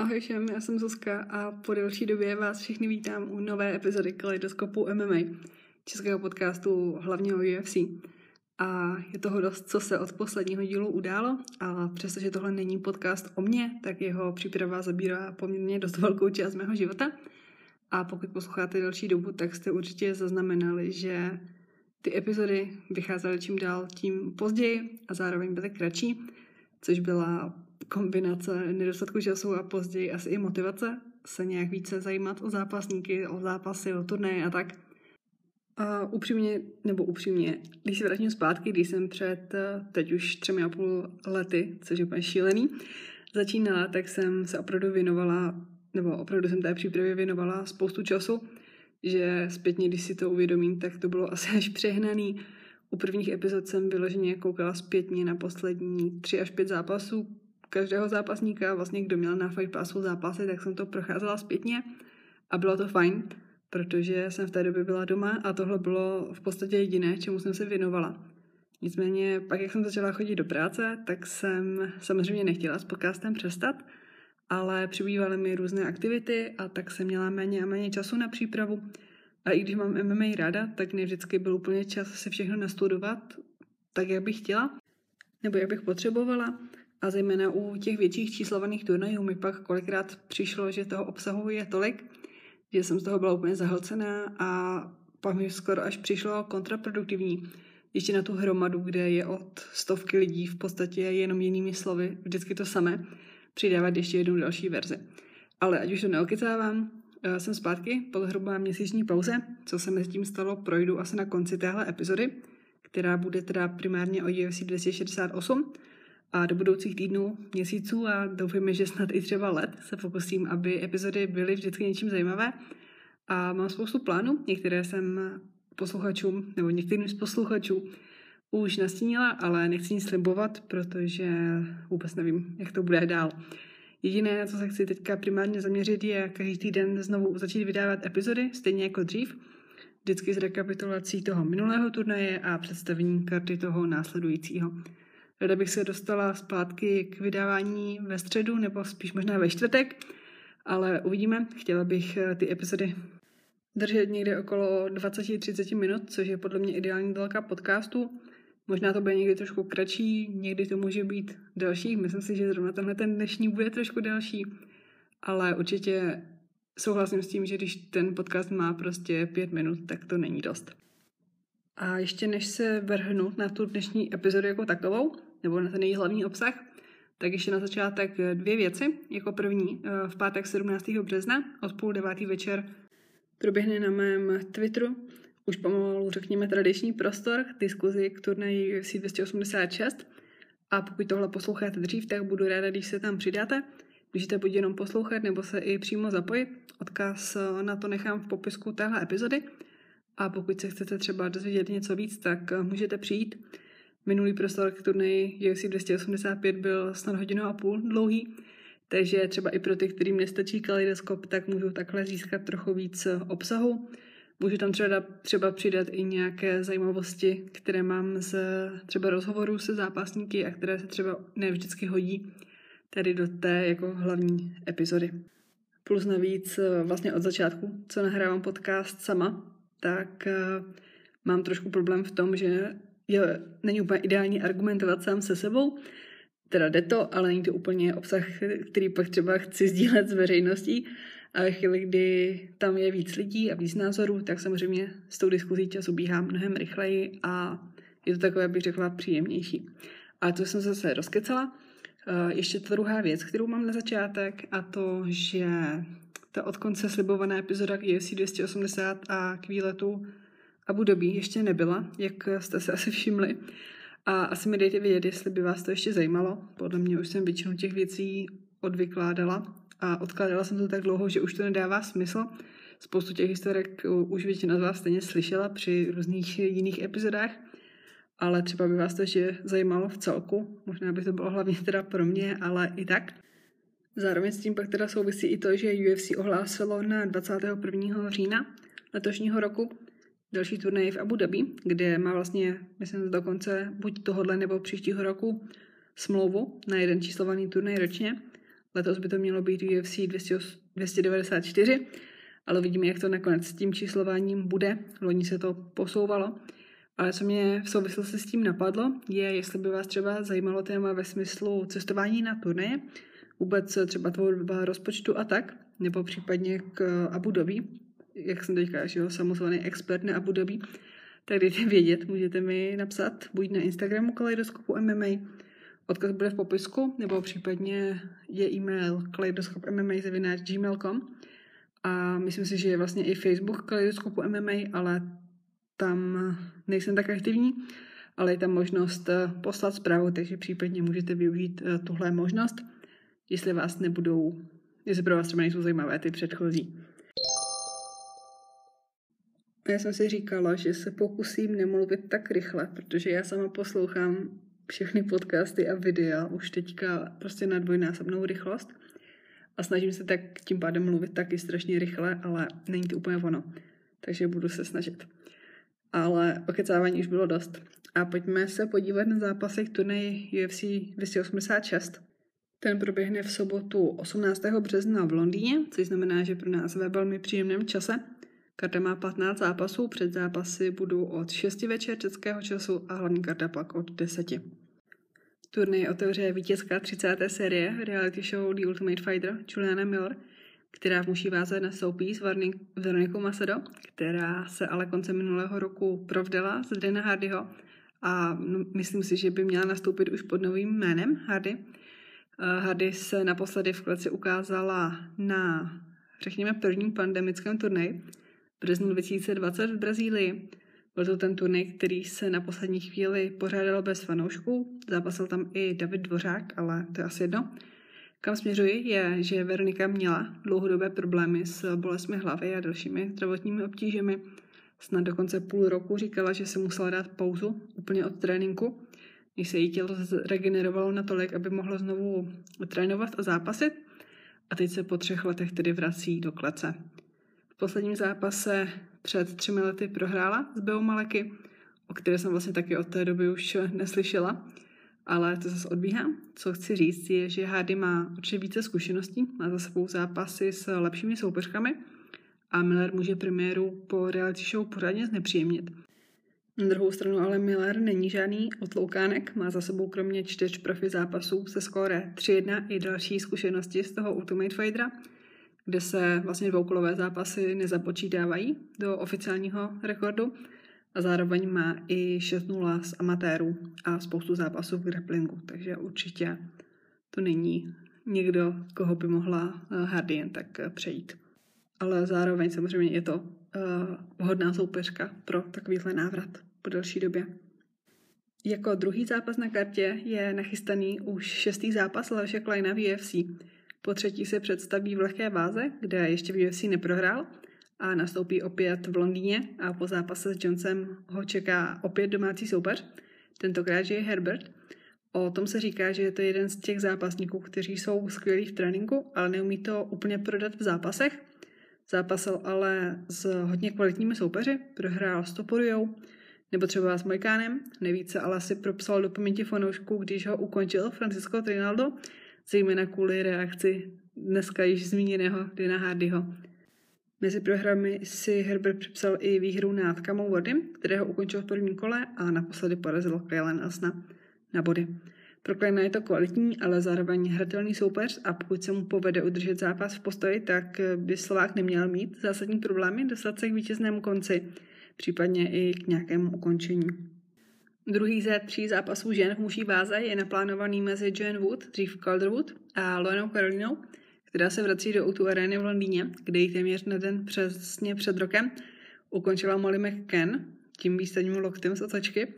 Ahoj všem, já jsem Zuzka a po delší době vás všichni vítám u nové epizody Kaleidoskopu MMA, českého podcastu hlavního UFC. A je toho dost, co se od posledního dílu událo a přestože tohle není podcast o mně, tak jeho příprava zabírá poměrně dost velkou část mého života. A pokud posloucháte delší dobu, tak jste určitě zaznamenali, že ty epizody vycházely čím dál tím později a zároveň byly kratší, což byla kombinace nedostatku času a později asi i motivace se nějak více zajímat o zápasníky, o zápasy, o turnaje a tak. A upřímně, nebo upřímně, když se vrátím zpátky, když jsem před teď už třemi a půl lety, což je úplně šílený, začínala, tak jsem se opravdu věnovala, nebo opravdu jsem té přípravě věnovala spoustu času, že zpětně, když si to uvědomím, tak to bylo asi až přehnaný. U prvních epizod jsem vyloženě koukala zpětně na poslední tři až pět zápasů každého zápasníka, vlastně kdo měl na Fight Passu zápasy, tak jsem to procházela zpětně a bylo to fajn, protože jsem v té době byla doma a tohle bylo v podstatě jediné, čemu jsem se věnovala. Nicméně pak, jak jsem začala chodit do práce, tak jsem samozřejmě nechtěla s podcastem přestat, ale přibývaly mi různé aktivity a tak jsem měla méně a méně času na přípravu. A i když mám MMA ráda, tak ne vždycky byl úplně čas se všechno nastudovat tak, jak bych chtěla, nebo jak bych potřebovala. A zejména u těch větších číslovaných turnajů mi pak kolikrát přišlo, že toho obsahu je tolik, že jsem z toho byla úplně zahlcená a pak mi skoro až přišlo kontraproduktivní. Ještě na tu hromadu, kde je od stovky lidí v podstatě jenom jinými slovy vždycky to samé, přidávat ještě jednu další verzi. Ale ať už to neokecávám, eh, jsem zpátky po zhruba měsíční pauze, co se mezi tím stalo, projdu asi na konci téhle epizody, která bude teda primárně o UFC 268, a do budoucích týdnů, měsíců a doufujeme, že snad i třeba let se pokusím, aby epizody byly vždycky něčím zajímavé. A mám spoustu plánů, některé jsem posluchačům, nebo některým z posluchačů už nastínila, ale nechci nic slibovat, protože vůbec nevím, jak to bude dál. Jediné, na co se chci teďka primárně zaměřit, je každý týden znovu začít vydávat epizody, stejně jako dřív, vždycky s rekapitulací toho minulého turnaje a představení karty toho následujícího. Ráda bych se dostala zpátky k vydávání ve středu, nebo spíš možná ve čtvrtek, ale uvidíme. Chtěla bych eh, ty epizody držet někde okolo 20-30 minut, což je podle mě ideální délka podcastu. Možná to bude někdy trošku kratší, někdy to může být delší. Myslím si, že zrovna tenhle ten dnešní bude trošku delší, ale určitě souhlasím s tím, že když ten podcast má prostě pět minut, tak to není dost. A ještě než se vrhnu na tu dnešní epizodu jako takovou, nebo na ten její hlavní obsah, tak ještě na začátek dvě věci. Jako první, eh, v pátek 17. března od půl devátý večer proběhne na mém Twitteru už pomalu, řekněme, tradiční prostor k diskuzi k turnaji UFC 286. A pokud tohle posloucháte dřív, tak budu ráda, když se tam přidáte. Můžete buď jenom poslouchat, nebo se i přímo zapojit. Odkaz eh, na to nechám v popisku téhle epizody. A pokud se chcete třeba dozvědět něco víc, tak eh, můžete přijít. Minulý prostor k turnaji UFC 285 byl snad hodinu a půl dlouhý, takže třeba i pro ty, kterým nestačí kaleidoskop, tak můžu takhle získat trochu víc obsahu. Můžu tam třeba, třeba přidat i nějaké zajímavosti, které mám z třeba rozhovorů se zápasníky a které se třeba ne vždycky hodí tady do té jako hlavní epizody. Plus navíc eh, vlastně od začátku, co nahrávám podcast sama, tak eh, mám trošku problém v tom, že je, není úplně ideální argumentovat sám se sebou, teda jde to, ale není to úplně obsah, který pak třeba chci sdílet s veřejností. A ve chvíli, kdy tam je víc lidí a víc názorů, tak samozřejmě s tou diskuzí čas ubíhá mnohem rychleji a je to takové, bych řekla, příjemnější. A to jsem zase rozkecala. Eh, ještě druhá věc, kterou mám na začátek, a to, že ta od konce slibovaná epizoda k UFC 280 a k výletu Abu Dhabi ještě nebyla, jak jste se asi všimli. A asi mi dejte vědět, jestli by vás to ještě zajímalo. Podle mě už jsem většinu těch věcí odvykládala a odkládala jsem to tak dlouho, že už to nedává smysl. Spoustu těch historek už většina z vás stejně slyšela při různých jiných epizodách, ale třeba by vás to ještě zajímalo v celku. Možná by to bylo hlavně teda pro mě, ale i tak. Zároveň s tím pak teda souvisí i to, že UFC ohlásilo na 21. října letošního roku další turnaj v Abu Dhabi, kde má vlastně, myslím, do konce buď tohohle nebo příštího roku smlouvu na jeden číslovaný turnaj ročně. Letos by to mělo být UFC 294, ale vidíme, jak to nakonec s tím číslováním bude. Loni se to posouvalo. Ale co mě v souvislosti s tím napadlo, je, jestli by vás třeba zajímalo téma ve smyslu cestování na turné, vůbec třeba tvorba rozpočtu a tak, nebo případně k Abu Dhabi, jak jsem teďka, že jo, samozvaný expert na Abu Dhabi, tak dejte vědět, můžete mi napsat buď na Instagramu Kaleidoskopu MMA, odkaz bude v popisku, nebo případně je e-mail kaleidoskop.mma.gmail.com a myslím si, že je vlastně i Facebook Kaleidoskopu MMA, ale tam nejsem tak aktivní, ale je tam možnost eh, poslat zprávu, takže případně můžete využít eh, tuhle možnost, jestli vás nebudou, jestli pro vás třeba nejsou zajímavé ty předchozí. Já jsem si říkala, že se pokusím nemluvit tak rychle, protože já sama poslouchám všechny podcasty a videa už teďka prostě na dvojnásobnou rychlost a snažím se tak tím pádem mluvit taky strašně rychle, ale není to úplně ono. Takže budu se snažit. Ale okecávání už bylo dost. A pojďme se podívat na zápasek turnej UFC 286. Ten proběhne v sobotu 18. března v Londýně, což znamená, že pro nás ve velmi příjemném čase. Karta má 15 zápasů, před zápasy budou od 6 večer českého času a hlavní karta pak od 10. Turnaj otevře vítězka 30. série reality show The Ultimate Fighter Juliana Miller, která v muší váze nastoupí s Veronikou Macedo, která se ale koncem minulého roku provdala z Dana Hardyho a no, myslím si, že by měla nastoupit už pod novým jménem Hardy. Uh, Hardy se naposledy v kleci ukázala na, řekněme, prvním pandemickém turnaji březnu 2020 v Brazílii. Byl to ten turnaj, který se na poslední chvíli pořádal bez fanoušků. Zápasil tam i David Dvořák, ale to je asi jedno. Kam směřuji je, že Veronika měla dlouhodobé problémy s bolestmi hlavy a dalšími zdravotními obtížemi. Snad dokonce půl roku říkala, že se musela dát pauzu úplně od tréninku, než se její tělo regenerovalo natolik, aby mohlo znovu trénovat a zápasit. A teď se po třech letech tedy vrací do klece. Posledním zápase před třemi lety prohrála s Beou Maleky, o které jsem vlastně taky od té doby už neslyšela. Ale to zase odbíhám. Co chci říct je, že Hardy má určitě více zkušeností, má za sebou zápasy s lepšími soupeřkami a Miller může premiéru po reality show pořádně znepříjemnit. Na druhou stranu ale Miller není žádný otloukánek, má za sebou kromě čtyř profi zápasů se skóre 3-1 i další zkušenosti z toho Ultimate Fightera, kde se vlastně dvoukolové zápasy nezapočítávají do oficiálního rekordu a zároveň má i 6-0 z amatérů a spoustu zápasů v grapplingu, takže určitě to není někdo, koho by mohla eh, Hardy jen tak eh, přejít. Ale zároveň samozřejmě je to uh, vhodná soupeřka pro takovýhle návrat po delší době. Jako druhý zápas na kartě je nachystaný už šestý zápas Leše Kleina v UFC. Po třetí se představí v lehké váze, kde ještě v UFC neprohrál a nastoupí opět v Londýně a po zápase s Johnsonem ho čeká opět domácí soupeř, tentokrát je Herbert. O tom se říká, že je to jeden z těch zápasníků, kteří jsou skvělí v tréninku, ale neumí to úplně prodat v zápasech. Zápasil ale s hodně kvalitními soupeři, prohrál s Toporujou, nebo třeba s Mojkánem, nejvíce ale si propsal do paměti fanoušků, když ho ukončil Francisco Trinaldo, zejména kvůli reakci dneska již zmíněného Dina Hardyho. Mezi programy si Herbert připsal i výhru nad Kamou Wardem, kterého ukončil v prvním kole a naposledy porazil Kylan Asna na body. Pro Kleina je to kvalitní, ale zároveň hratelný soupeř a pokud se mu povede udržet zápas v postoji, tak by Slovák neměl mít zásadní problémy dostat se k vítěznému konci, případně i k nějakému ukončení. Druhý ze tří zápasů žen v muží váze je naplánovaný mezi Joan Wood, dřív Calderwood, a Loanou Karolinou, která se vrací do o Areny v Londýně, kde ji téměř na den přesně před rokem ukončila Molly McCann tím výstavním loktem z otačky.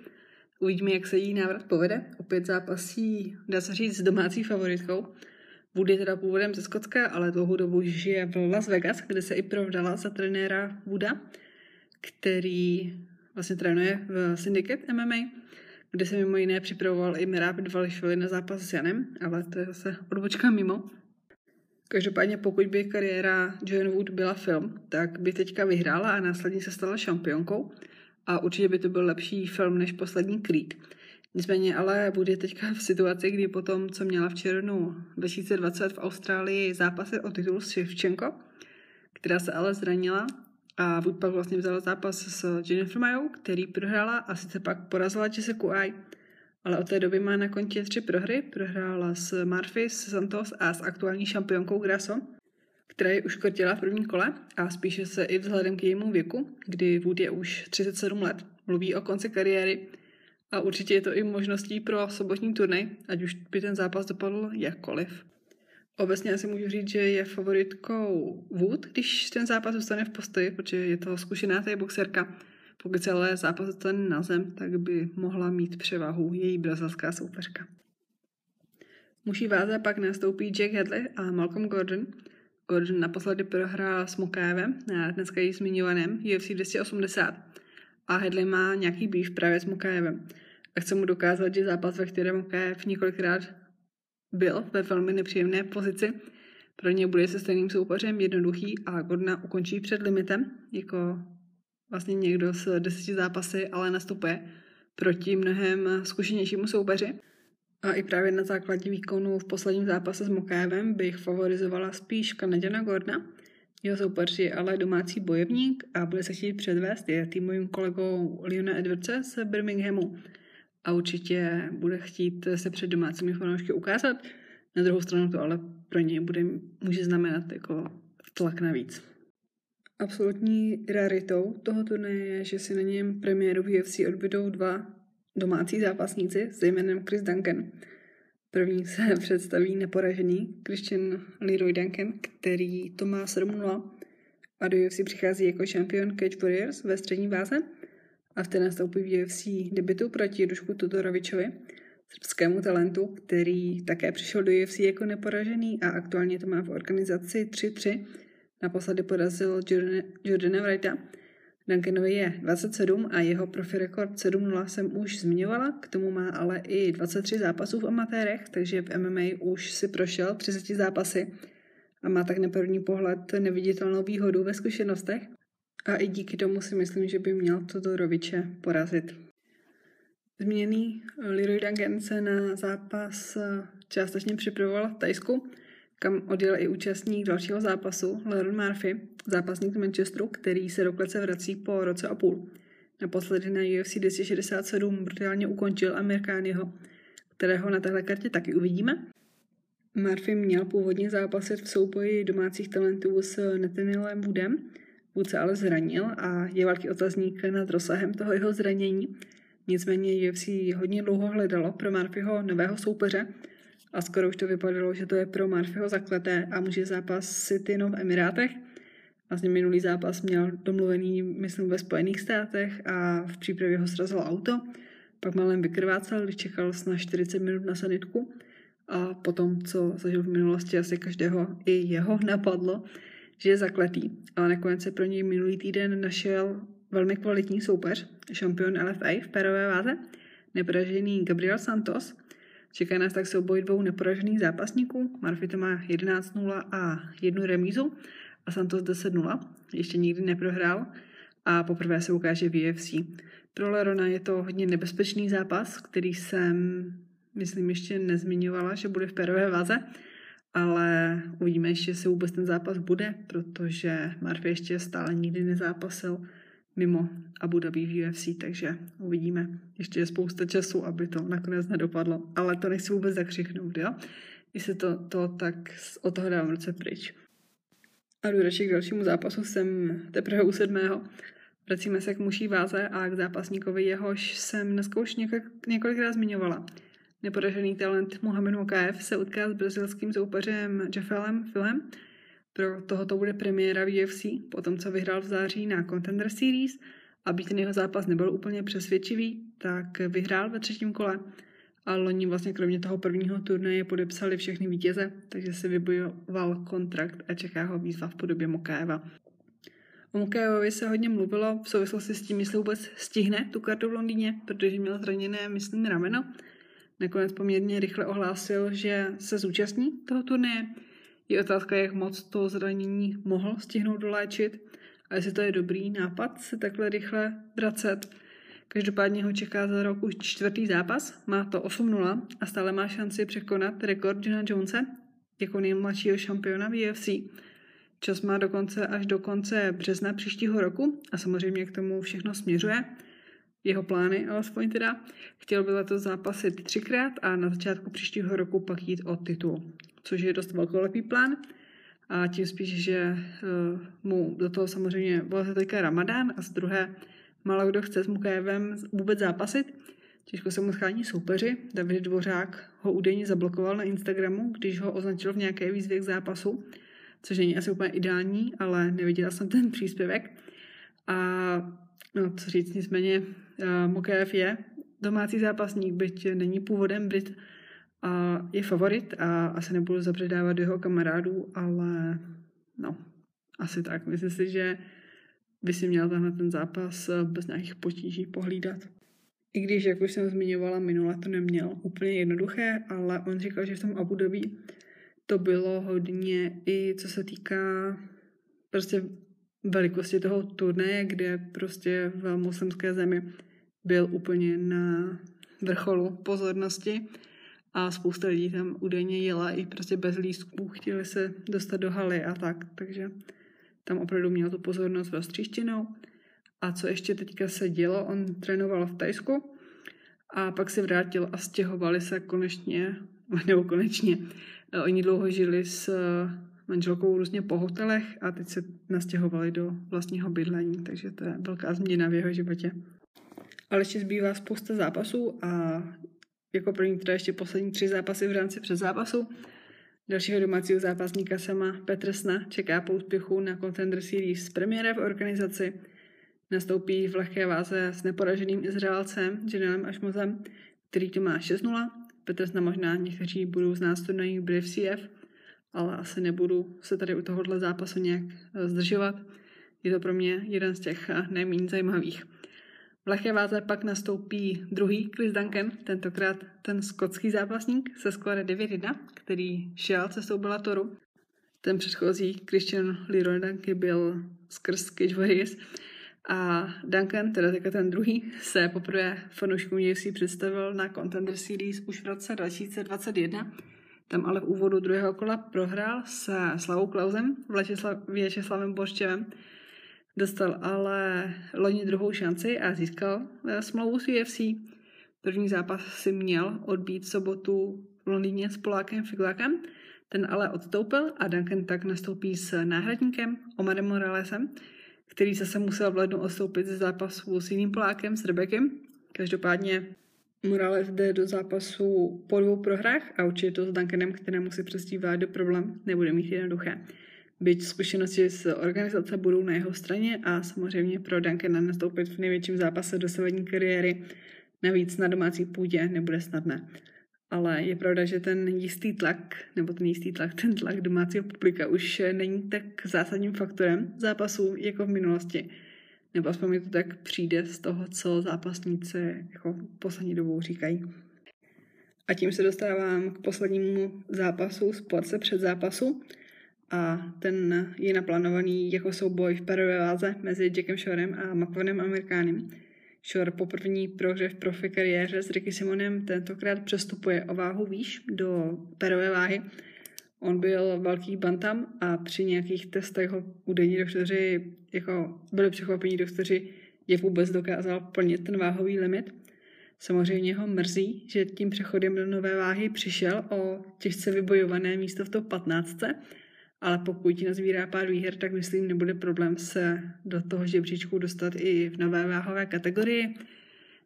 Uvidíme, jak se jí návrat povede. Opět zápasí, dá se říct, s domácí favoritkou. Wood je teda původem ze Skotska, ale dlouhou dobu žije v Las Vegas, kde se i provdala za trenéra Wooda, který vlastně trénuje v Syndicate MMA, kde se mimo jiné připravoval i Merab Dvalishvili na zápas s Janem, ale to je zase odbočka mimo. Každopádně pokud by kariéra Joan Wood byla film, tak by teďka vyhrála a následně se stala šampionkou a určitě by to byl lepší film než poslední Creed, Nicméně ale bude teďka v situaci, kdy potom, co měla v červnu 2020 v Austrálii zápasy o titul s Ševčenko, která se ale zranila a buď pak vlastně vzala zápas s Jennifer Majou, který prohrála a sice pak porazila Jessica Ai, ale od té doby má na kontě tři prohry. Prohrála s Murphy, s Santos a s aktuální šampionkou Grasso, která ji uškrtila v prvním kole a spíše se i vzhledem k jejímu věku, kdy Wood je už 37 let, mluví o konci kariéry a určitě je to i možností pro sobotní turnaj, ať už by ten zápas dopadl jakkoliv. Obecně asi můžu říct, že je favoritkou Wood, když ten zápas zůstane v postoji, protože je to zkušená té boxerka. Pokud celé zápas zůstane na zem, tak by mohla mít převahu její brazilská soupeřka. Muší váze pak nastoupí Jack Hadley a Malcolm Gordon. Gordon naposledy prohrál s Mokajevem dneska již zmiňovaném UFC 280 a Hadley má nějaký býv právě s Mokajevem. A chce mu dokázat, že zápas, ve kterém Mokajev několikrát byl ve velmi nepříjemné pozici. Pro ně bude se stejným soupeřem jednoduchý a Gordona ukončí před limitem, jako vlastně někdo s deseti zápasy, ale nastupuje proti mnohem zkušenějšímu soupeři. A i právě na základě výkonu v posledním zápase s Mokájevem bych favorizovala spíš Kanaděna Gordona. Jeho soupeř je ale domácí bojovník a bude se chtít předvést je týmovým kolegou Leona Edwardse z Birminghamu a určitě bude chtít se před domácími fanoušky ukázat. Na druhou stranu to ale pro něj bude, může znamenat jako tlak navíc. Absolutní raritou toho turnaje je, že si na něm premiéru UFC odbydou dva domácí zápasníci s jménem Chris Duncan. První se představí neporažený Christian Leroy Duncan, který to má 7 a do UFC přichází jako šampion Cage Warriors ve střední váze – a v té nastoupí v UFC debitu proti Dušku Tudorovičovi, srbskému talentu, který také přišel do UFC jako neporažený a aktuálně to má v organizaci 3-3. Naposledy porazil Jordana Wrighta. Duncanovi je 27 a jeho profi rekord 7-0 jsem už zmiňovala, k tomu má ale i 23 zápasů v amatérech, takže v MMA už si prošel 30 zápasy a má tak na první pohled neviditelnou výhodu ve zkušenostech. A i díky tomu si myslím, že by měl Todoroviče porazit. Zmíněný Leroy se na zápas částečně připravoval v Tajsku, kam odjel i účastník dalšího zápasu, Leron Murphy, zápasník z Manchesteru, který se do klece vrací po roce a půl. Naposledy na UFC 267 brutálně ukončil Amerikányho, kterého na téhle kartě taky uvidíme. Murphy měl původně zápasit v souboji domácích talentů s Nathanielem Woodem, Wood se ale zranil a je velký otazník nad rozsahem toho jeho zranění. Nicméně UFC hodně dlouho hledalo pro Murphyho nového soupeře a skoro už to vypadalo, že to je pro Murphyho zakleté a může zápas City jenom v Emirátech. Vlastně minulý zápas měl domluvený, myslím, ve Spojených státech a v přípravě ho srazilo auto. Pak malem vykrvácel, když čekal na 40 minut na sanitku. A potom, co zažil v minulosti, asi každého i jeho napadlo, že je zakletý, ale nakonec se pro něj minulý týden našel velmi kvalitní soupeř, šampion LFA v perové váze, neporažený Gabriel Santos. Čeká nás tak souboj dvou neporažených zápasníků. Murphy to má 11-0 a jednu remízu a Santos 10-0. Ještě nikdy neprohrál a poprvé se ukáže v UFC. Pro Lerona je to hodně nebezpečný zápas, který jsem, myslím, ještě nezmiňovala, že bude v perové váze ale uvidíme ještě, jestli vůbec ten zápas bude, protože Murphy ještě stále nikdy nezápasil mimo Abu Dhabi v UFC, takže uvidíme. Ještě je spousta času, aby to nakonec nedopadlo, ale to nechci vůbec zakřichnout, jo? Jestli to, to tak od toho dám ruce pryč. A jdu radši k dalšímu zápasu, jsem teprve u sedmého. Vracíme se k muší váze a k zápasníkovi, jehož jsem dneska už několik, několikrát zmiňovala. Nepodařený talent Mohamed Mokaev se utká s brazilským soupeřem Jeffelem Filem. Pro tohoto bude premiéra v UFC, potom co vyhrál v září na Contender Series a byť ten jeho zápas nebyl úplně přesvědčivý, tak vyhrál ve třetím kole. A loni vlastně kromě toho prvního turnaje podepsali všechny vítěze, takže se vybojoval kontrakt a čeká ho výzva v podobě Mokaeva. O Mokaevovi se hodně mluvilo v souvislosti s tím, jestli vůbec stihne tu kartu v Londýně, protože měl zraněné, myslím, rameno nakonec poměrně rychle ohlásil, že se zúčastní toho turnaje. Je otázka, jak moc to zranění mohl stihnout doléčit a jestli to je dobrý nápad se takhle rychle vracet. Každopádně ho čeká za rok už čtvrtý zápas, má to 8-0 a stále má šanci překonat rekord Johna Jonese jako nejmladšího šampiona v UFC. Čas má dokonce až do konce března příštího roku a samozřejmě k tomu všechno směřuje. Jeho plány alespoň teda. Chtěl by letos zápasit třikrát a na začátku příštího roku pak jít o titul, což je dost velkolepý plán. A tím spíš, že uh, mu do toho samozřejmě byl teďka Ramadán a z druhé Málo kdo chce s Mukajevem vůbec zápasit. Těžko se mu schání soupeři. David Dvořák ho údajně zablokoval na Instagramu, když ho označil v nějaké výzvě k zápasu, což není asi úplně ideální, ale neviděla jsem ten příspěvek. A no, co říct, nicméně uh, Mukajev je domácí zápasník, byť není původem Brit, a je favorit a asi nebudu zabředávat jeho kamarádů, ale no, asi tak. Myslím si, že by si měl tenhle ten zápas eh, bez nějakých potíží pohlídat. I když, jak už jsem zmiňovala minule, to neměl úplně jednoduché, ale on říkal, že v tom Abu Dhabi to bylo hodně i co se týká prostě velikosti toho turnaje, kde prostě v muslimské zemi byl úplně na vrcholu pozornosti a spousta lidí tam údajně jela i prostě bez lístků, chtěli se dostat do haly a tak, takže tam opravdu měl tu pozornost roztříštěnou. A co ještě teďka se dělo, on trénoval v Tajsku a pak se vrátil a stěhovali se konečně, nebo konečně, oni dlouho žili s manželkou různě po hotelech a teď se nastěhovali do vlastního bydlení, takže to je velká změna v jeho životě. Ale ještě zbývá spousta zápasů a jako první teda ještě poslední tři zápasy v rámci před zápasu. Dalšího domácího zápasníka sama Petrsna čeká po úspěchu na Contender Series premiéra v organizaci. Nastoupí v lehké váze s neporaženým Izraelcem Janelem Ašmozem, který to má 6-0. Petrsna možná někteří budou znát z turnají Brave CF, ale asi nebudu se tady u tohohle zápasu nějak eh, zdržovat. Je to pro mě jeden z těch eh, nejméně zajímavých. V lehké váze pak nastoupí druhý Chris Duncan, tentokrát ten skotský zápasník se skladem 9-1, který šel cestou Bellatoru. Ten předchozí Christian Leroy Duncan byl skrz Cage Warriors a Duncan, teda teďka ten druhý, se poprvé fanouškům UFC představil na Contender Series už v roce 2021. Tam ale v úvodu druhého kola prohrál se Slavou Klausem, Věčeslavem Borščevem, Dostal ale loni druhou šanci a získal eh, smlouvu s UFC. První zápas si měl odbít sobotu v Londýně s Polákem Figlákem, ten ale odstoupil a Duncan tak nastoupí s náhradníkem Omarem Moralesem, který zase musel v lednu odstoupit ze zápasu s jiným Polákem, s Rebekem. Každopádně Morales jde do zápasu po dvou prohrách a určitě to s Duncanem, kterému si přezdívá do problém, nebude mít jednoduché. Byť zkušenosti z organizace budou na jeho straně a samozřejmě pro Duncana nastoupit v největším zápase dosavadní kariéry navíc na domácí půdě nebude snadné. Ale je pravda, že ten jistý tlak, nebo ten jistý tlak, ten tlak domácího publika už není tak zásadním faktorem zápasů jako v minulosti. Nebo aspoň mi to tak přijde z toho, co zápasníci jako poslední dobou říkají. A tím se dostávám k poslednímu zápasu z porce před zápasu, a ten je naplánovaný jako souboj v perové váze mezi Jackem Shorem a Makvanem Amerikánem. Shore po první prohře v profi kariéře s Ricky Simonem tentokrát přestupuje o váhu výš do perové váhy. On byl velký bantam a při nějakých testech ho údajní doktoři jako byli překvapení doktoři, je vůbec dokázal plnit ten váhový limit. Samozřejmě ho mrzí, že tím přechodem do nové váhy přišel o těžce vybojované místo v top 15 ale pokud nazbírá pár výher, tak myslím, nebude problém se do toho žebříčku dostat i v nové váhové kategorii.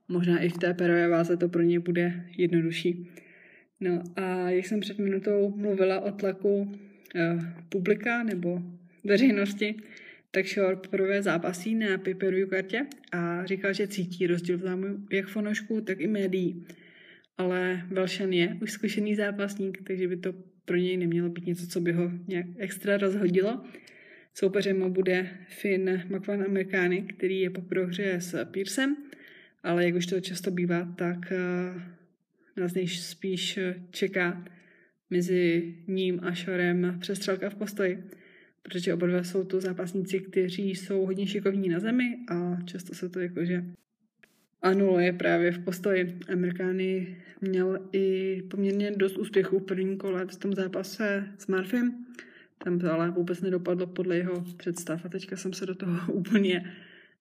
Možná i v té perové váze to pro ně bude jednodušší. No a jak jsem před minutou mluvila o tlaku uh, publika nebo veřejnosti, tak Shore poprvé zápasí na pay kartě a říkal, že cítí rozdíl v zájmu jak fanoušků, tak i médií. Ale Velšan je už zkušený zápasník, takže by to pro něj nemělo být něco, co by ho nějak extra rozhodilo. Soupeřem mu bude Finn McVan Amerikány, který je po prohře s Pearsem, ale jak už to často bývá, tak uh, nás než spíš čeká mezi ním a Shorem přestřelka v postoji, protože oba dva jsou to zápasníci, kteří jsou hodně šikovní na zemi a často se to jakože anuluje právě v postoji. Amerikány měl i poměrně dost úspěchů v prvním kole v tom zápase s Murphym. Tam to ale vůbec nedopadlo podle jeho představ a teďka jsem se do toho úplně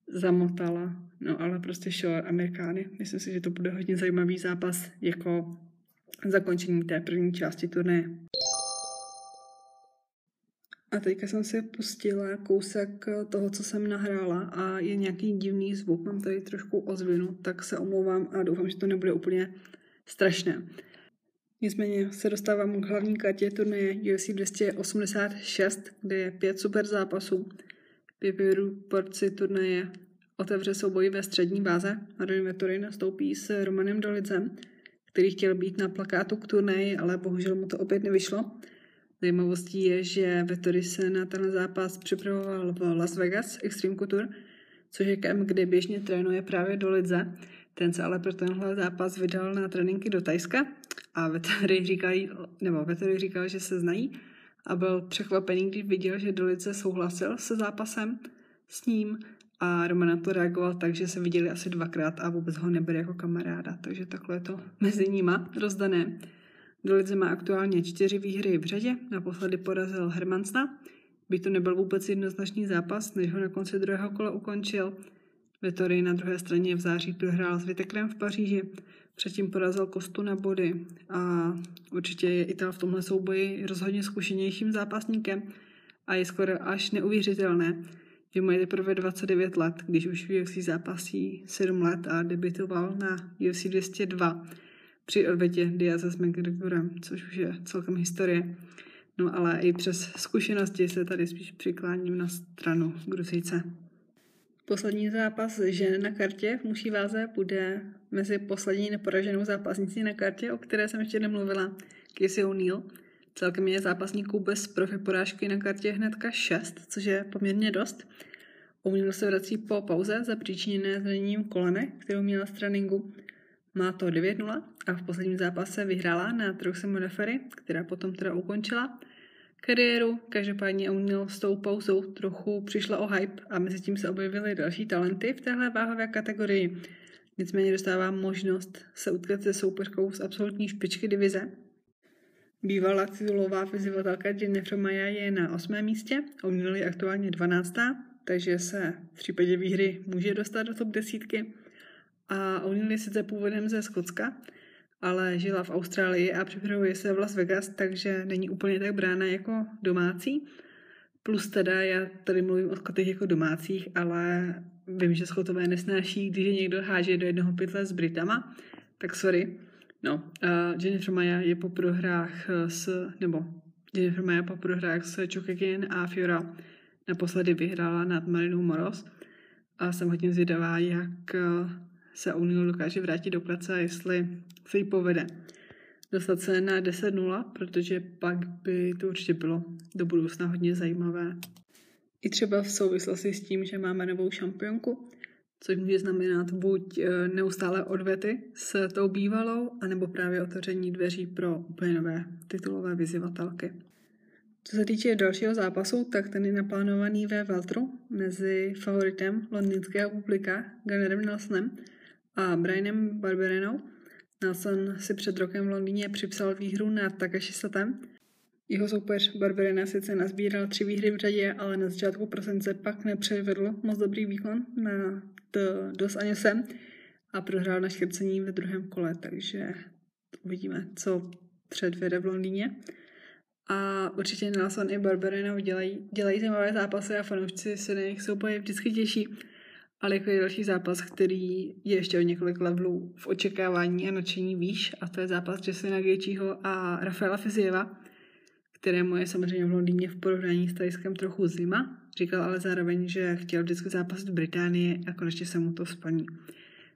zamotala. No ale prostě šel Amerikány. Myslím si, že to bude hodně zajímavý zápas jako zakončení té první části turnaje. A teďka jsem si pustila kousek toho, co jsem nahrála a je nějaký divný zvuk, mám tady trošku ozvinu, tak se omlouvám a doufám, že to nebude úplně strašné. Nicméně se dostávám k hlavní kartě turnaje UFC 286, kde je pět super zápasů. Pěpěru porci turnaje otevře souboj ve střední váze. Marin Vettori nastoupí s Romanem Dolidzem, který chtěl být na plakátu k turnaji, ale bohužel mu to opět nevyšlo. Zajímavostí je, že Vettori se na ten zápas připravoval v Las Vegas Extreme Couture, což je kem, kde běžně trénuje právě do Lidze. Ten se ale pro tenhle zápas vydal na tréninky do Tajska a Vettori říkají, nebo Vettori říkal, že se znají a byl překvapený, když viděl, že Dolice souhlasil se zápasem s ním a Roman na to reagoval tak, že se viděli asi dvakrát a vůbec ho nebere jako kamaráda, takže takhle je to mezi nima rozdané. Dolidze má aktuálně čtyři výhry v řadě, naposledy porazil Hermansna, by to nebyl vůbec jednoznačný zápas, než ho na konci druhého kola ukončil. Vettori na druhé straně v září prohrál s Vitekrem v Paříži, předtím porazil Kostu na body a určitě je Ital v tomhle souboji rozhodně zkušenějším zápasníkem a je skoro až neuvěřitelné, že mu je teprve 29 let, když už v UFC zápasí 7 let a debitoval na UFC 202 při odvetě Diaze s McGregorem, což už je celkem historie. No ale i přes zkušenosti se tady spíš přikláním na stranu Gruzíce. Poslední zápas žen na kartě v muší váze bude mezi poslední neporaženou zápasnicí na kartě, o které jsem ještě nemluvila, Casey O'Neill. Celkem je zápasníků bez profi porážky na kartě hnedka 6, což je poměrně dost. O'Neill se vrací po pauze zapříčiněné zraněním kolene, kterou měla z tréninku. Má to 9-0 a v posledním zápase vyhrála na Truxe Modafery, která potom teda ukončila kariéru. Každopádně O'Neill s tou pauzou trochu přišla o hype a mezi tím se objevily další talenty v téhle váhové kategorii. Nicméně dostává možnost se utkat se soupeřkou z absolutní špičky divize. Bývalá titulová fyzivatelka Jennifer Maya je na osmém místě, O'Neill je aktuálně 12. takže se v případě výhry může dostat do top desítky. A O'Neill je sice původem ze Skotska, ale žila v Austrálii a připravuje se v Las Vegas, takže není úplně tak brána jako domácí. Plus teda, já tady mluvím o skotech jako domácích, ale vím, že skotové nesnáší, když je někdo háže do jednoho pytle s Britama, tak sorry. No, uh, Jennifer Maya je po prohrách s, nebo Jennifer Maya po prohrách s Chokekin a Fiora naposledy vyhrála nad Marinou Moros a jsem hodně zvědavá, jak se O'Neill dokáže vrátit do klece a jestli se jí povede dostat se na 10-0, protože pak by to určitě bylo do budoucna hodně zajímavé. I třeba v souvislosti s tím, že máme novou šampionku, což může znamenat buď e, neustále odvety s tou bývalou, anebo právě otevření dveří pro úplně nové titulové vyzývatelky. Co se týče dalšího zápasu, tak ten je naplánovaný ve Veltru mezi favoritem londýnského publika Gunnerem Nelsonem a Brianem Barberenou. Nelson si před rokem v Londýně připsal výhru na Takashi Satem. Jeho soupeř Barberena sice nazbíral tři výhry v řadě, ale na začátku prosince pak nepřevedl moc dobrý výkon na Dos Aněsem a prohrál na škrcení ve druhém kole, takže uvidíme, co předvede v Londýně. A určitě Nelson i Barberena dělají, dělají zajímavé zápasy a fanoušci se na jejich souboje vždycky těší ale jako je další zápas, který je ještě o několik levelů v očekávání a nadšení výš a to je zápas Jessina Gaethjeho a Rafaela Fizieva, kterému je samozřejmě v Londýně v porovnání s Tajskem trochu zima. Říkal ale zároveň, že chtěl vždycky zápas v Británii a konečně se mu to splní.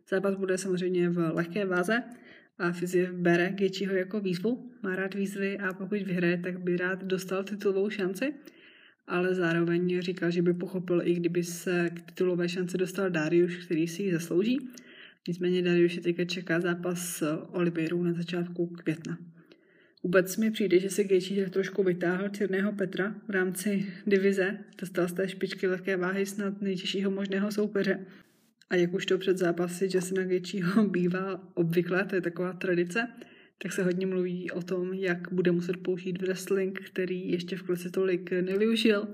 Zápas bude samozřejmě v lehké váze a Fiziev bere Gaethjeho jako výzvu, má rád výzvy a pokud vyhraje, tak by rád dostal titulovou šanci – ale zároveň říkal, že by pochopil, i kdyby se k titulové šance dostal Darius, který si ji zaslouží. Nicméně Darius je teďka čeká zápas s Oliveirou na začátku května. Vůbec mi přijde, že se Gaethje trošku vytáhl černého Petra v rámci divize, dostal z té špičky lehké váhy snad nejtěžšího možného soupeře. A jak už to před zápasy Jasona Gaethjeho bývá obvykle, to je taková tradice, tak se hodně mluví o tom, jak bude muset použít wrestling, který ještě v klasi tolik nevyužil.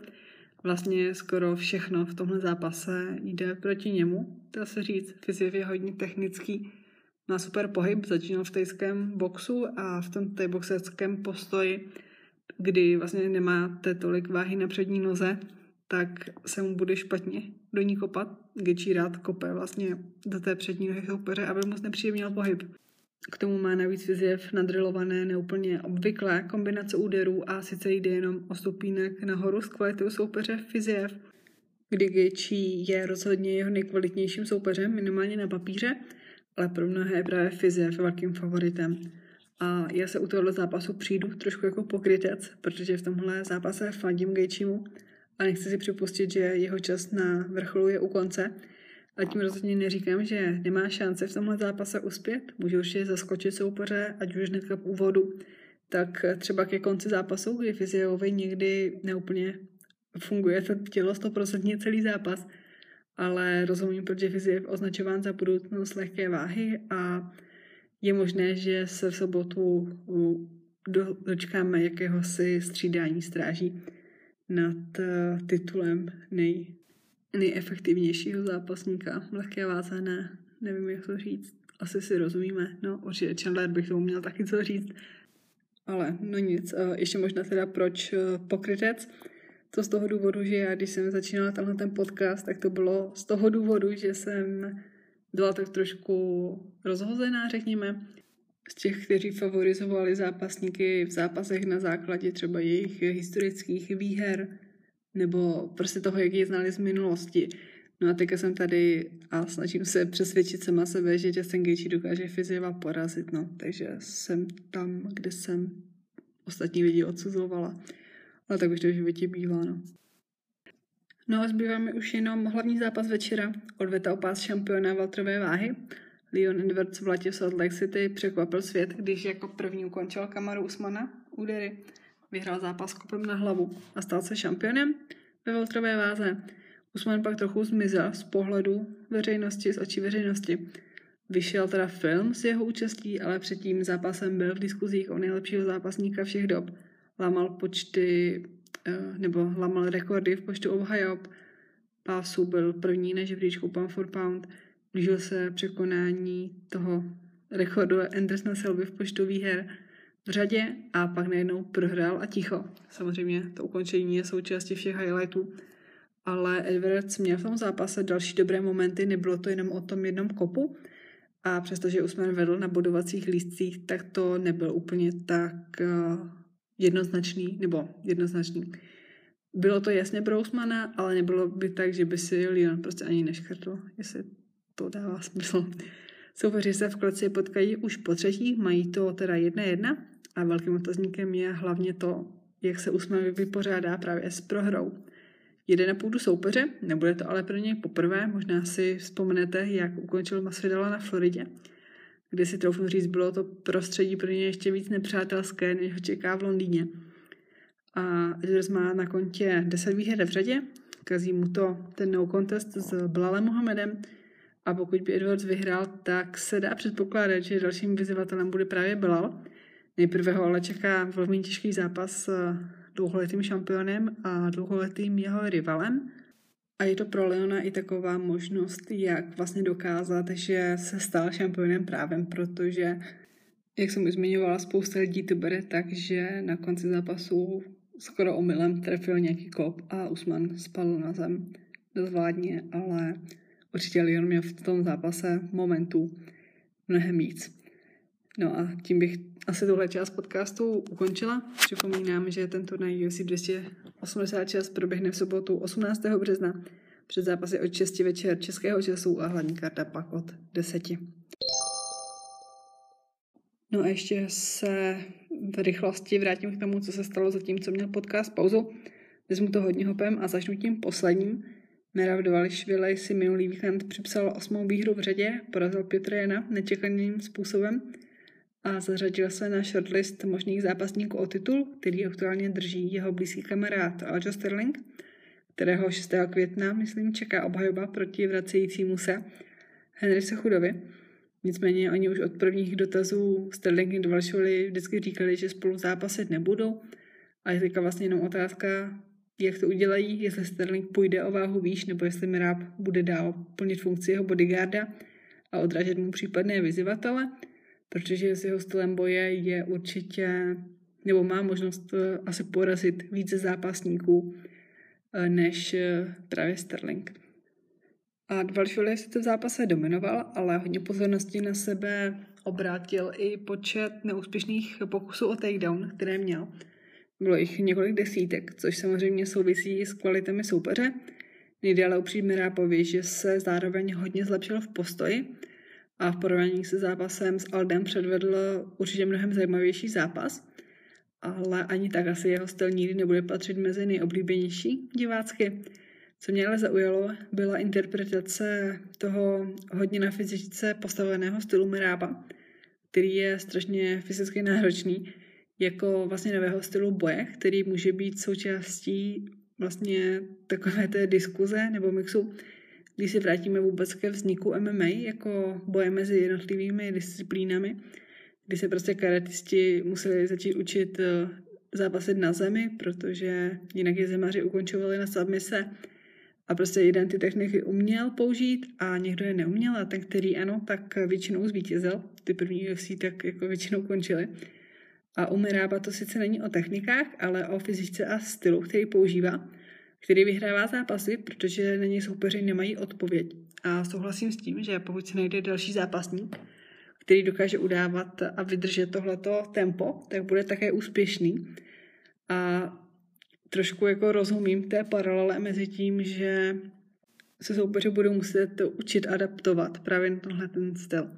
Vlastně skoro všechno v tomhle zápase jde proti němu, dá se říct. Fyziev je hodně technický, má super pohyb, začínal v tajském boxu a v tom tajboxerském postoji, kdy vlastně nemáte tolik váhy na přední noze, tak se mu bude špatně do ní kopat. Gechi rád kope vlastně do té přední nohy soupeře, aby mu nepříjemnil pohyb. K tomu má navíc Viziev nadrilované neúplně obvyklé kombinace úderů a sice jde jenom o stupínek nahoru s kvalitou soupeře Fiziev, kdy Gaethje je rozhodně jeho nejkvalitnějším soupeřem, minimálně na papíře, ale pro mnohé je právě Fiziev velkým favoritem. A já se u tohohle zápasu přijdu trošku jako pokrytec, protože v tomhle zápase fandím Gaethjemu a nechci si připustit, že jeho čas na vrcholu je u konce, a tím rozhodně neříkám, že nemá šance v tomhle zápase uspět. Může určitě zaskočit soupeře, ať už hnedka v úvodu, tak třeba ke konci zápasu, kdy fyziovi někdy neúplně funguje to tělo 100% celý zápas, ale rozumím, proč je označován za budoucnost lehké váhy a je možné, že se v sobotu dočkáme jakéhosi střídání stráží nad eh, titulem nej, nejefektivnějšího zápasníka lehké váze, ne, nevím, jak to říct. Asi si rozumíme, no určitě Chandler bych tomu měl taky co říct. Ale no nic, ještě možná teda proč eh, pokrytec. To z toho důvodu, že já, když jsem začínala tenhle ten podcast, tak to bylo z toho důvodu, že jsem byla tak trošku rozhozená, řekněme, z těch, kteří favorizovali zápasníky v zápasech na základě třeba jejich historických výher, nebo prostě toho, jak je znali z minulosti. No a teďka jsem tady a snažím se přesvědčit sama sebe, že Justin Gaethje dokáže Fizieva porazit, no. Takže jsem tam, kde jsem ostatní lidi odsuzovala. Ale tak už to v životě bývá, no. No a zbývá mi už jenom hlavní zápas večera. Odveta o pás šampiona Valtrové váhy. Leon Edwards v letě v Salt Lake City překvapil svět, když jako první ukončil Kamaru Usmana údery vyhrál zápas kopem na hlavu a stal se šampionem ve veltrové váze. Usman pak trochu zmizel z pohledu veřejnosti, z očí veřejnosti. Vyšel teda film s jeho účastí, ale před tím zápasem byl v diskuzích o nejlepšího zápasníka všech dob. Lámal počty, eh, nebo lámal rekordy v počtu obhajob. Pásů byl první na žebříčku pound for pound. Blížil se překonání toho rekordu Andersona Silvy v počtu výher v řadě a pak najednou prohrál a ticho. Samozřejmě to ukončení je součástí všech highlightů. Ale Edwards měl v tom zápase další dobré momenty, nebylo to jenom o tom jednom kopu. A přestože Usman vedl na bodovacích lístcích, tak to nebyl úplně tak uh, jednoznačný, nebo jednoznačný. Bylo to jasně pro Usmana, ale nebylo by tak, že by si Leon prostě ani neškrtl, jestli to dává smysl. Soupeři se v kleci potkají už po třetí, mají to teda jedna jedna a velkým otazníkem je hlavně to, jak se Usman vypořádá právě s prohrou. Jede na půdu soupeře, nebude to ale pro něj poprvé, možná si vzpomenete, jak ukončil Masvidala na Floridě, kde si troufnu říct, bylo to prostředí pro něj ještě víc nepřátelské, než ho čeká v Londýně. A Edwards má na kontě 10 výher v řadě, kazí mu to ten no contest s Blalem Mohamedem, a pokud by Edwards vyhrál, tak se dá předpokládat, že dalším vyzývatelem bude právě Belal, Nejprve ho ale čeká velmi těžký zápas s dlouholetým šampionem a dlouholetým jeho rivalem. A je to pro Leona i taková možnost, jak vlastně dokázat, že se stal šampionem právem, protože, jak jsem už zmiňovala, spousta lidí to bere tak, že na konci zápasu skoro omylem trefil nějaký kop a Usman spadl na zem dozvládně, ale určitě Leon měl v tom zápase momentů mnohem víc. No a tím bych asi tuhle část podcastu ukončila. Připomínám, že ten turnaj UFC 286 proběhne v sobotu 18. března před zápasy od 6 večer českého času a hlavní karta pak od 10. No a ještě se v rychlosti vrátím k tomu, co se stalo zatím, co měl podcast pauzu. Vezmu to hodně hopem a začnu tím posledním. Merav Dvališvili si minulý víkend připsal osmou výhru v řadě, porazil Pětra Jana nečekaným způsobem – a zařadil se na shortlist možných zápasníků o titul, který aktuálně drží jeho blízký kamarád Aljo Sterling, kterého 6. května, myslím, čeká obhajoba proti vracejícímu se Henry Sechudovi. Nicméně oni už od prvních dotazů Sterling i Dvalšovi vždycky říkali, že spolu zápasit nebudou. A je vlastně jenom otázka, jak to udělají, jestli Sterling půjde o váhu výš, nebo jestli Miráb bude dál plnit funkci jeho bodyguarda a odrážet mu případné vyzývatele, protože s jeho stylem boje je určitě, nebo má možnost eh, asi porazit více zápasníků eh, než eh, právě Sterling. A Dvalšvili to v zápase dominoval, ale hodně pozornosti na sebe obrátil i počet neúspěšných pokusů o takedown, které měl. Bylo jich několik desítek, což samozřejmě souvisí s kvalitami soupeře. Nejde ale upřímně Rápovi, že se zároveň hodně zlepšil v postoji a v porovnání se zápasem s Aldem předvedl určitě mnohem zajímavější zápas, ale ani tak asi jeho styl nikdy nebude patřit mezi nejoblíbenější divácky. Co mě ale zaujalo, byla interpretace toho hodně na fyzice postaveného stylu Mirába, který je strašně fyzicky náročný, jako vlastně nového stylu boje, který může být součástí vlastně takové té diskuze nebo mixu, když se vrátíme vůbec ke vzniku MMA jako boje mezi jednotlivými disciplínami, kdy se prostě karatisti museli začít učit eh, zápasit na zemi, protože jinak je zemaři ukončovali na submise a prostě jeden ty techniky uměl použít a někdo je neuměl a ten, který ano, tak většinou zvítězil. Ty první UFC tak jako většinou končily. A u Mirába to sice není o technikách, ale o fyzice a stylu, který používá, který vyhrává zápasy, protože na něj soupeři nemají odpověď. A souhlasím s tím, že pokud se najde další zápasník, který dokáže udávat a vydržet tohleto tempo, tak bude také úspěšný. A trošku jako rozumím té paralele mezi tím, že se soupeři budou muset učit adaptovat právě na tenhle ten styl.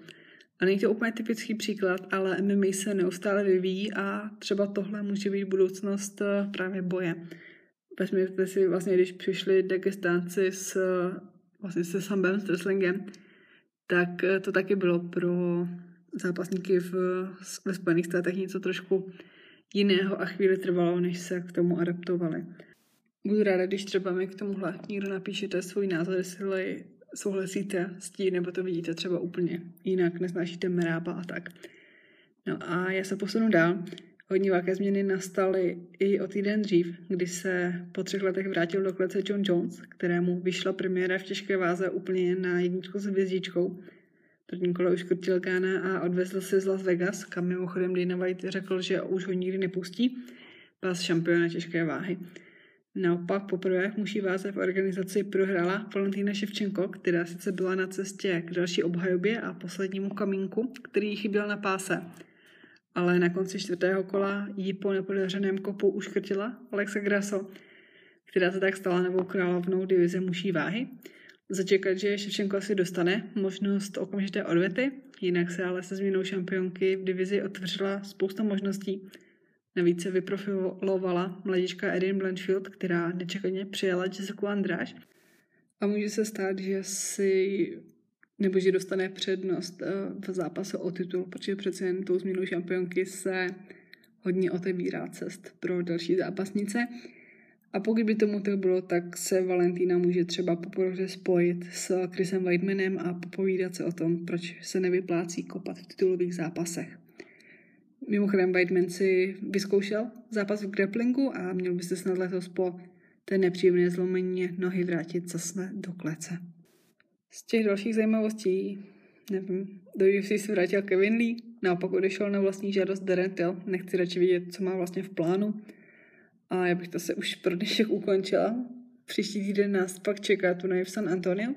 A není to úplně typický příklad, ale MMA se neustále vyvíjí a třeba tohle může být budoucnost eh, právě boje. Vezměte si vlastně, když přišli Dagestánci s, vlastně se Sambem, s wrestlingem, tak eh, to taky bylo pro zápasníky v, ve Spojených státech něco trošku jiného a chvíli trvalo, než se k tomu adaptovali. Budu ráda, když třeba mi k tomuhle někdo napíšete svůj názor, jestli souhlasíte s tím, nebo to vidíte třeba úplně jinak, neznášíte merába a tak. No a já se posunu dál. Hodně velké změny nastaly i o týden dřív, kdy se po třech letech vrátil do klece John Jones, kterému vyšla premiéra v těžké váze úplně na jedničku s hvězdičkou. První kolo už krtil Kána a odvezl se z Las Vegas, kam mimochodem Dana White řekl, že už ho nikdy nepustí, pas šampiona těžké váhy. Naopak poprvé v muší váze v organizaci prohrála Valentína Ševčenko, která sice byla na cestě k další obhajobě a poslednímu kamínku, který chyběl na páse. Ale na konci čtvrtého kola ji po nepodařeném kopu uškrtila Alexa Grasso, která se tak stala novou královnou divize muší váhy. Začekat, že Ševčenko asi dostane možnost okamžité odvety, jinak se ale se změnou šampionky v divizi otevřela spousta možností, Navíc se vyprofilovala mladička Erin Blanchfield, která nečekaně přijala Jessica Andráš. A může se stát, že si nebo že dostane přednost eh, v zápase o titul, protože přece jen tou změnou šampionky se hodně otevírá cest pro další zápasnice. A pokud by tomu tak bylo, tak se Valentína může třeba poprvé spojit s Chrisem Weidmanem a popovídat se o tom, proč se nevyplácí kopat v titulových zápasech. Mimochodem, Whiteman si vyzkoušel zápas v grapplingu a měl by se snad letos po té nepříjemné zlomení nohy vrátit zase do klece. Z těch dalších zajímavostí, nevím, do UFC se vrátil Kevin Lee, naopak odešel na vlastní žádost Darren Till, nechci radši vidět, co má vlastně v plánu. A já bych to se už pro dnešek ukončila. Příští týden nás pak čeká turnaj v San Antonio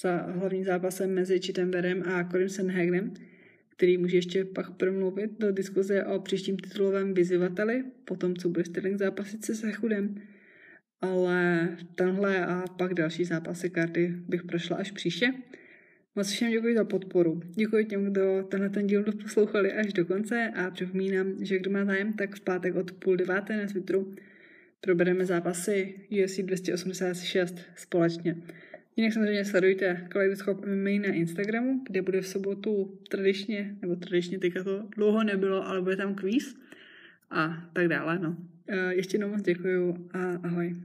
za hlavním zápasem mezi Chitemberem a Corim Sanhagenem který může ještě pak promluvit do diskuze o příštím titulovém vyzývateli, potom co bude Sterling zápasit se Sechudem. Ale tenhle a pak další zápasy karty bych prošla až příště. Moc všem děkuji za podporu. Děkuji těm, kdo tenhle ten díl poslouchali až do konce a připomínám, že kdo má zájem, tak v pátek od půl deváté na Twitteru probereme zápasy UFC 286 společně. Jinak samozřejmě sledujte Kaleidoskop MMA na Instagramu, kde bude v sobotu tradičně, nebo tradičně teďka to dlouho nebylo, ale bude tam kvíz a tak dále. No. E, ještě jednou moc děkuju a ahoj.